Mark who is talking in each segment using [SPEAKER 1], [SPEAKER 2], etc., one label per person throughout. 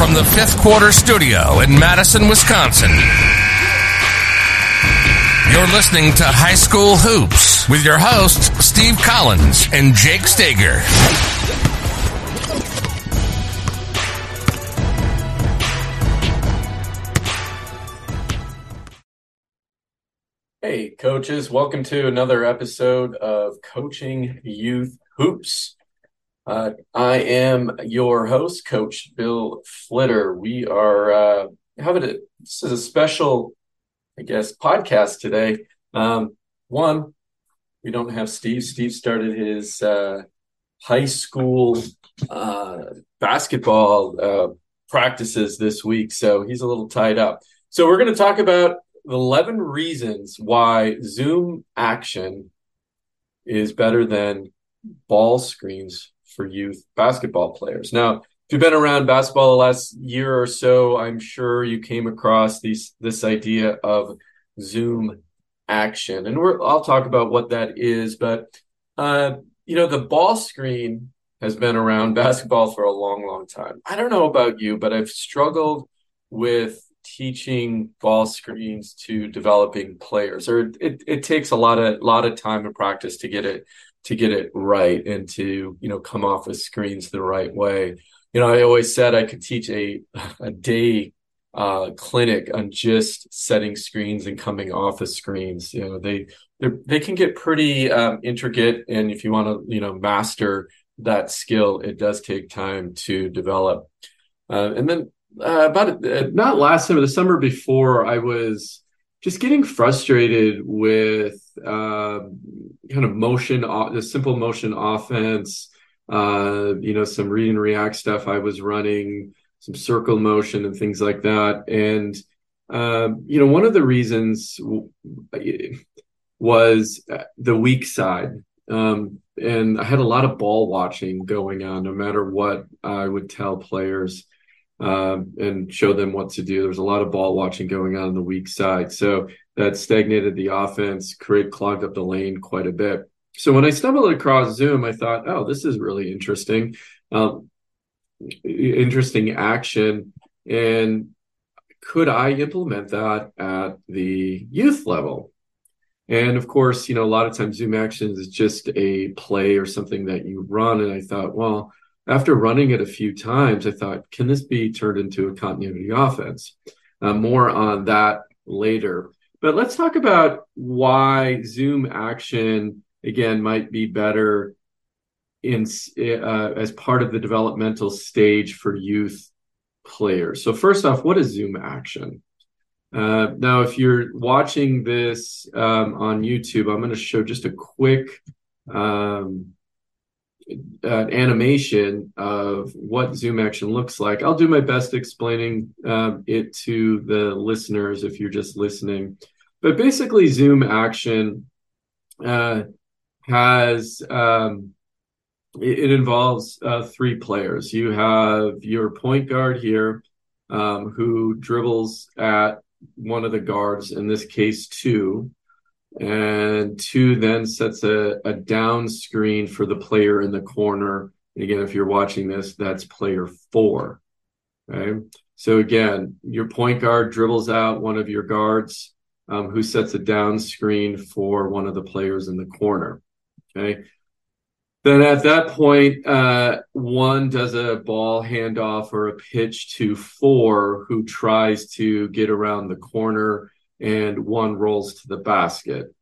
[SPEAKER 1] From the fifth quarter studio in Madison, Wisconsin. You're listening to High School Hoops with your hosts, Steve Collins and Jake Stager.
[SPEAKER 2] Hey, coaches, welcome to another episode of Coaching Youth Hoops. Uh, I am your host, Coach Bill Flitter. We are uh, having a, this is a special, I guess, podcast today. Um, one, we don't have Steve. Steve started his uh, high school uh, basketball uh, practices this week, so he's a little tied up. So we're going to talk about the 11 reasons why Zoom action is better than ball screens for youth basketball players. Now, if you've been around basketball the last year or so, I'm sure you came across these this idea of Zoom action, and we're I'll talk about what that is. But uh, you know, the ball screen has been around basketball for a long, long time. I don't know about you, but I've struggled with teaching ball screens to developing players or it, it takes a lot of lot of time and practice to get it to get it right and to you know come off of screens the right way. You know i always said i could teach a a day uh, clinic on just setting screens and coming off of screens. You know they they can get pretty um, intricate and if you want to you know master that skill it does take time to develop. Uh, and then uh, about uh, not last summer, the summer before, I was just getting frustrated with uh, kind of motion, the simple motion offense. Uh, you know, some read and react stuff I was running, some circle motion and things like that. And uh, you know, one of the reasons was uh, the weak side. Um, and I had a lot of ball watching going on, no matter what I would tell players um, and show them what to do. There's a lot of ball watching going on on the weak side. So that stagnated the offense, create clogged up the lane quite a bit. So when I stumbled across Zoom, I thought, oh, this is really interesting. Um, interesting action. And could I implement that at the youth level? And of course, you know, a lot of times Zoom actions is just a play or something that you run. And I thought, well, after running it a few times, I thought, can this be turned into a continuity offense? Uh, more on that later. But let's talk about why Zoom action again might be better in uh, as part of the developmental stage for youth players. So first off, what is Zoom action? Uh, now, if you're watching this um, on YouTube, I'm going to show just a quick um, uh, animation of what Zoom action looks like. I'll do my best explaining uh, it to the listeners if you're just listening. But basically, Zoom action uh, has um, it, it involves uh, three players. You have your point guard here, um, who dribbles at one of the guards, in this case, two, and two then sets a, a down screen for the player in the corner. And again, if you're watching this, that's player four. Okay. So again, your point guard dribbles out one of your guards um, who sets a down screen for one of the players in the corner. Okay. Then at that point, uh, one does a ball handoff or a pitch to four, who tries to get around the corner, and one rolls to the basket.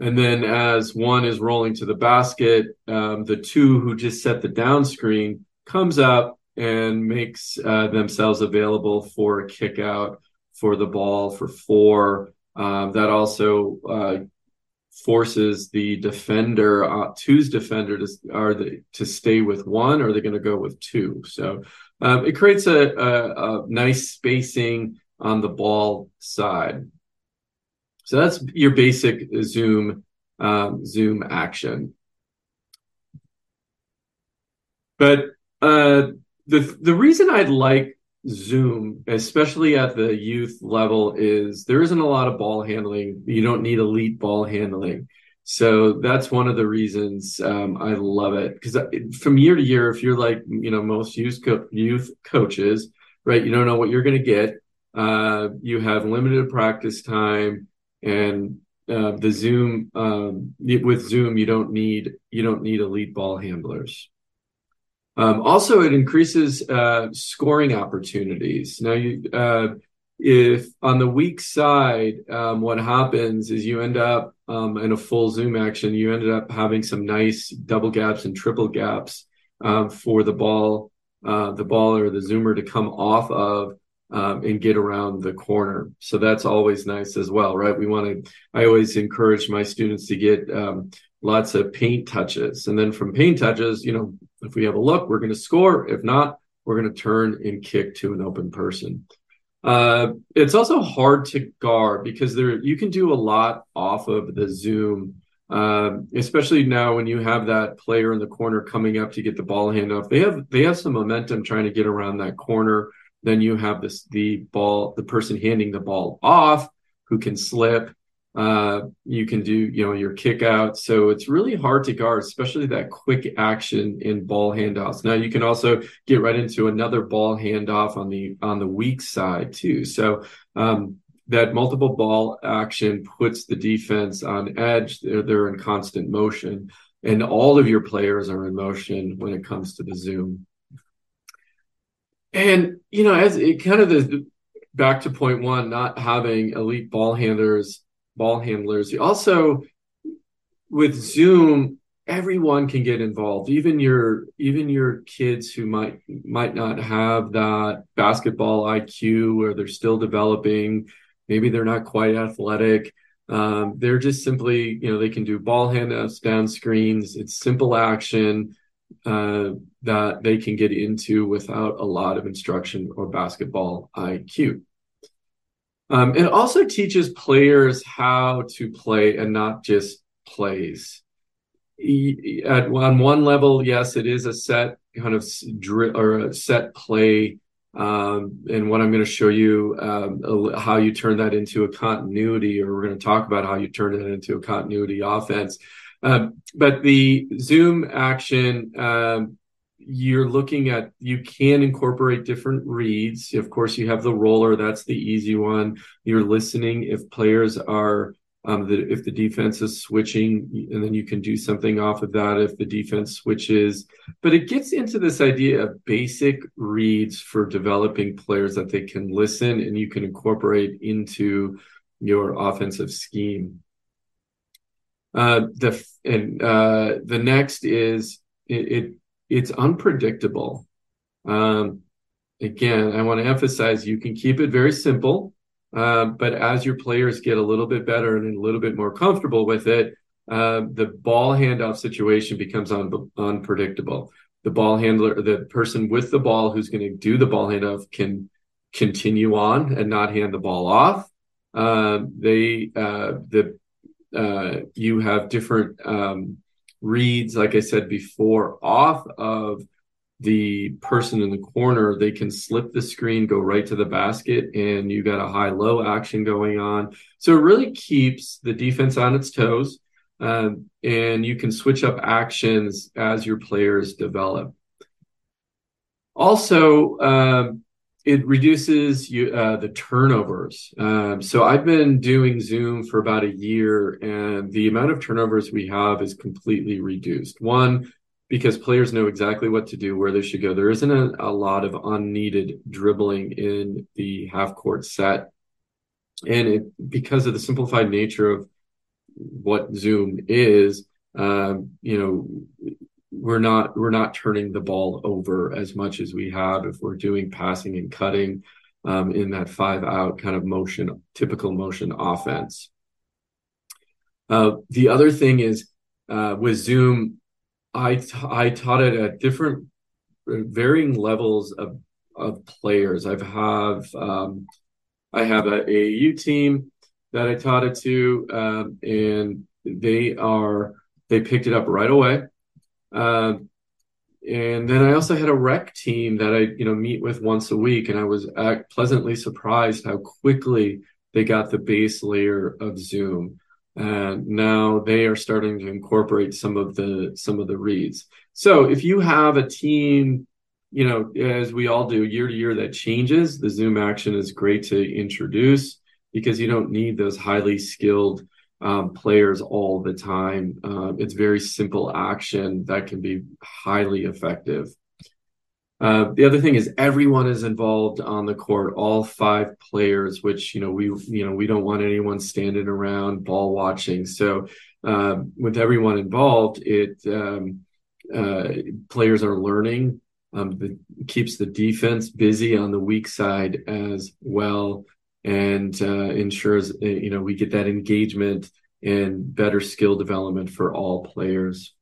[SPEAKER 2] And then as one is rolling to the basket, um, the two who just set the down screen comes up and makes uh, themselves available for a kick out for the ball for four. Um, that also uh, forces the defender, uh, two's defender, to are they to stay with one, or are they going to go with two? So um, it creates a, a, a nice spacing on the ball side. So that's your basic zoom um, zoom action. But uh, the the reason I'd like Zoom, especially at the youth level, is there isn't a lot of ball handling. You don't need elite ball handling. So that's one of the reasons um, I love it because uh, from year to year, if you're like you know most youth co- youth coaches, right, you don't know what you're going to get. Uh, you have limited practice time, and uh, the Zoom um, with Zoom, you don't need you don't need elite ball handlers. Um, also, it increases uh, scoring opportunities. Now, you, uh, if on the weak side, um, what happens is you end up um, in a full zoom action, you ended up having some nice double gaps and triple gaps um, for the ball, uh, the ball or the zoomer to come off of um, and get around the corner. So that's always nice as well, right? We want to, I always encourage my students to get um, lots of paint touches. And then from paint touches, you know, if we have a look, we're going to score. If not, we're going to turn and kick to an open person. Uh, it's also hard to guard because there you can do a lot off of the zoom, uh, especially now when you have that player in the corner coming up to get the ball handoff. They have they have some momentum trying to get around that corner. Then you have this the ball, the person handing the ball off who can slip uh, you can do, you know, your kick out. So it's really hard to guard, especially that quick action in ball handoffs. Now you can also get right into another ball handoff on the on the weak side too. So um, that multiple ball action puts the defense on edge. They're, they're in constant motion, and all of your players are in motion when it comes to the zoom. And you know, as it kind of the back to point one, not having elite ball handlers ball handlers. Also, with Zoom, everyone can get involved. Even your even your kids who might might not have that basketball IQ, or they're still developing. Maybe they're not quite athletic. Um, they're just simply, you know, they can do ball handoffs, down screens. It's simple action uh, that they can get into without a lot of instruction or basketball IQ. Um, it also teaches players how to play and not just plays. At on one level, yes, it is a set kind of drill or a set play. Um, and what I'm going to show you um, how you turn that into a continuity, or we're going to talk about how you turn it into a continuity offense. Um, but the zoom action um, you're looking at you can incorporate different reads. Of course you have the roller that's the easy one. You're listening. If players are um, the, if the defense is switching and then you can do something off of that if the defense switches. But it gets into this idea of basic reads for developing players that they can listen and you can incorporate into your offensive scheme uh, the and uh, the next is it, it it's unpredictable. Um, again, I want to emphasize you can keep it very simple, uh, but as your players get a little bit better and a little bit more comfortable with it, uh, the ball handoff situation becomes un- unpredictable. The ball handler, the person with the ball who's going to do the ball handoff can continue on and not hand the ball off. Uh, they, uh, the uh, you have different um, reads, like I said before, off of the person in the corner, they can slip the screen, go right to the basket, and you got a high low action going on. So it really keeps the defense on its toes. Um, and you can switch up actions as your players develop. Also, um, it reduces you, uh, the turnovers. Um, so I've been doing Zoom for about a year, and the amount of turnovers we have is completely reduced. One, because players know exactly what to do, where they should go. There isn't a, a lot of unneeded dribbling in the half court set. And it, because of the simplified nature of what Zoom is, um, you know, we're not we're not turning the ball over as much as we have if we're doing passing and cutting um, in that five out kind of motion, typical motion offense. Uh, the other thing is uh, with Zoom, I t- I taught it at different varying levels of of players. I've have um, I have a AAU team that I taught it to, um, and they are they picked it up right away. Uh, and then I also had a rec team that I you know meet with once a week, and I was uh, pleasantly surprised how quickly they got the base layer of Zoom. And now they are starting to incorporate some of the some of the reads. So if you have a team you know, as we all do year to year that changes, the Zoom action is great to introduce because you don't need those highly skilled um, players all the time. Uh, it's very simple action that can be highly effective. Uh, the other thing is everyone is involved on the court, all five players, which you know we you know we don't want anyone standing around ball watching. So uh, with everyone involved, it um, uh, players are learning. Um, the, keeps the defense busy on the weak side as well and uh, ensures uh, you know we get that engagement and better skill development for all players.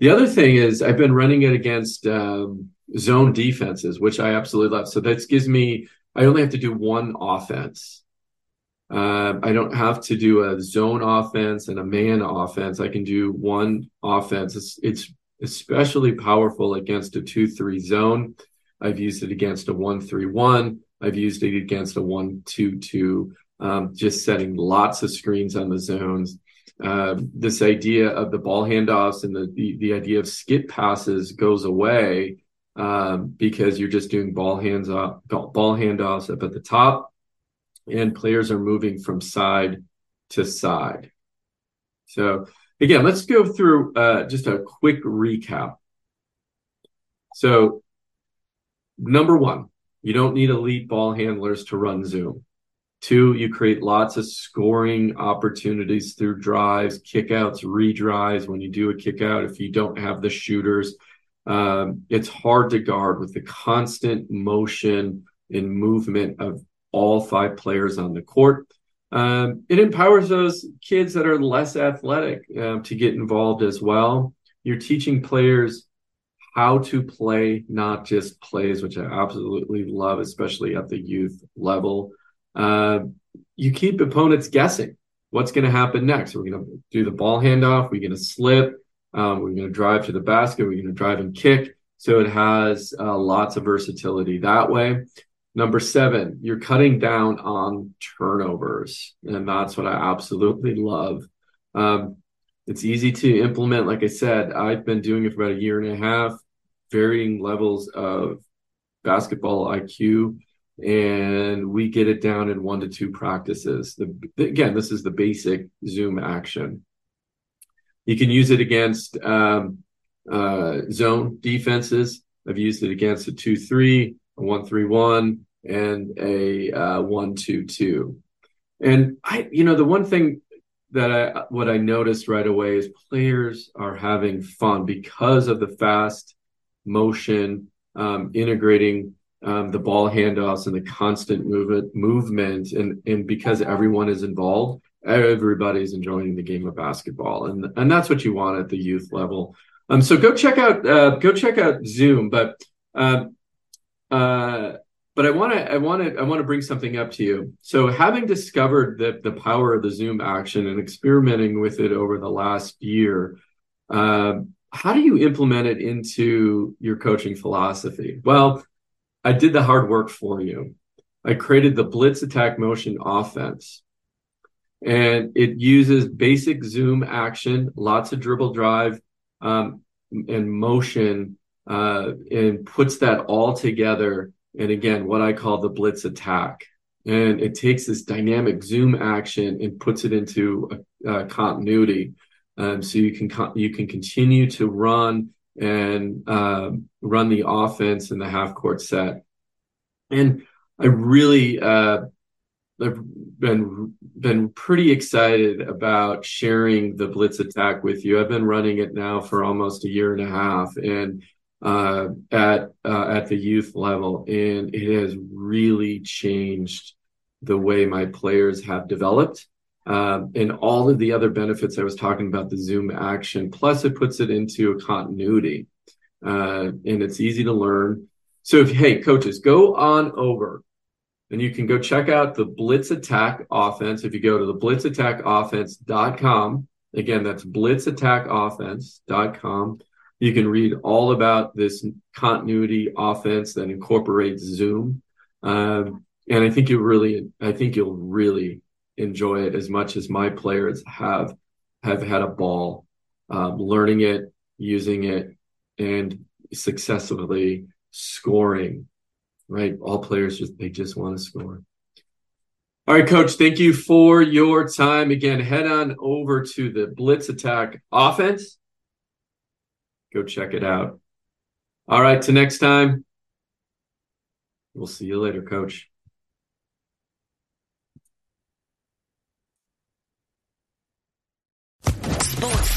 [SPEAKER 2] The other thing is I've been running it against um, zone defenses, which I absolutely love. So that gives me I only have to do one offense. Uh, I don't have to do a zone offense and a man offense. I can do one offense. It's, it's especially powerful against a two-three zone. I've used it against a one-three-one. I've used it against a one-two-two, um, just setting lots of screens on the zones. Uh, this idea of the ball handoffs and the, the, the idea of skip passes goes away um, because you're just doing ball hands off, ball handoffs up at the top, and players are moving from side to side. So again, let's go through uh, just a quick recap. So number one, you don't need elite ball handlers to run Zoom. Two, you create lots of scoring opportunities through drives, kickouts, redrives. When you do a kickout, if you don't have the shooters, um, it's hard to guard with the constant motion and movement of all five players on the court. Um, it empowers those kids that are less athletic um, to get involved as well. You're teaching players how to play, not just plays, which I absolutely love, especially at the youth level. Uh, you keep opponents guessing what's going to happen next. We're going to do the ball handoff. We're going to slip. Um, we're going to drive to the basket. We're going to drive and kick. So it has uh, lots of versatility that way. Number seven, you're cutting down on turnovers. And that's what I absolutely love. Um, it's easy to implement. Like I said, I've been doing it for about a year and a half, varying levels of basketball IQ and we get it down in one to two practices. The, again, this is the basic Zoom action. You can use it against um, uh, zone defenses. I've used it against a 2 3, a 1 3 1, and a uh, 1 2 2. And I, you know, the one thing that I, what I noticed right away is players are having fun because of the fast motion, um, integrating um, the ball handoffs and the constant movement, movement, and and because everyone is involved, everybody's enjoying the game of basketball, and and that's what you want at the youth level. Um, so go check out uh, go check out Zoom, but uh, uh, but I want to I want to I want to bring something up to you. So having discovered the the power of the Zoom action and experimenting with it over the last year, uh, how do you implement it into your coaching philosophy? Well, I did the hard work for you. I created the blitz attack motion offense. And it uses basic zoom action, lots of dribble drive um, and motion, uh, and puts that all together. And again, what I call the blitz attack. And it takes this dynamic zoom action and puts it into a, a continuity. Um, so you can you can continue to run and uh, run the offense in the half court set. And I really uh, I've been been pretty excited about sharing the blitz attack with you. I've been running it now for almost a year and a half, and uh, at uh, at the youth level, and it has really changed the way my players have developed. Um, and all of the other benefits I was talking about, the Zoom action, plus it puts it into a continuity, uh, and it's easy to learn. So, if hey coaches, go on over and you can go check out the Blitz Attack Offense. If you go to the blitzattackoffense.com, again, that's blitzattackoffense.com. You can read all about this continuity offense that incorporates Zoom. Um, and I think you really, I think you'll really enjoy it as much as my players have have had a ball um, learning it, using it, and successfully scoring right? All players just they just want to score. All right, coach, thank you for your time. Again, head on over to the Blitz Attack offense. Go check it out. All right, till next time. We'll see you later, coach.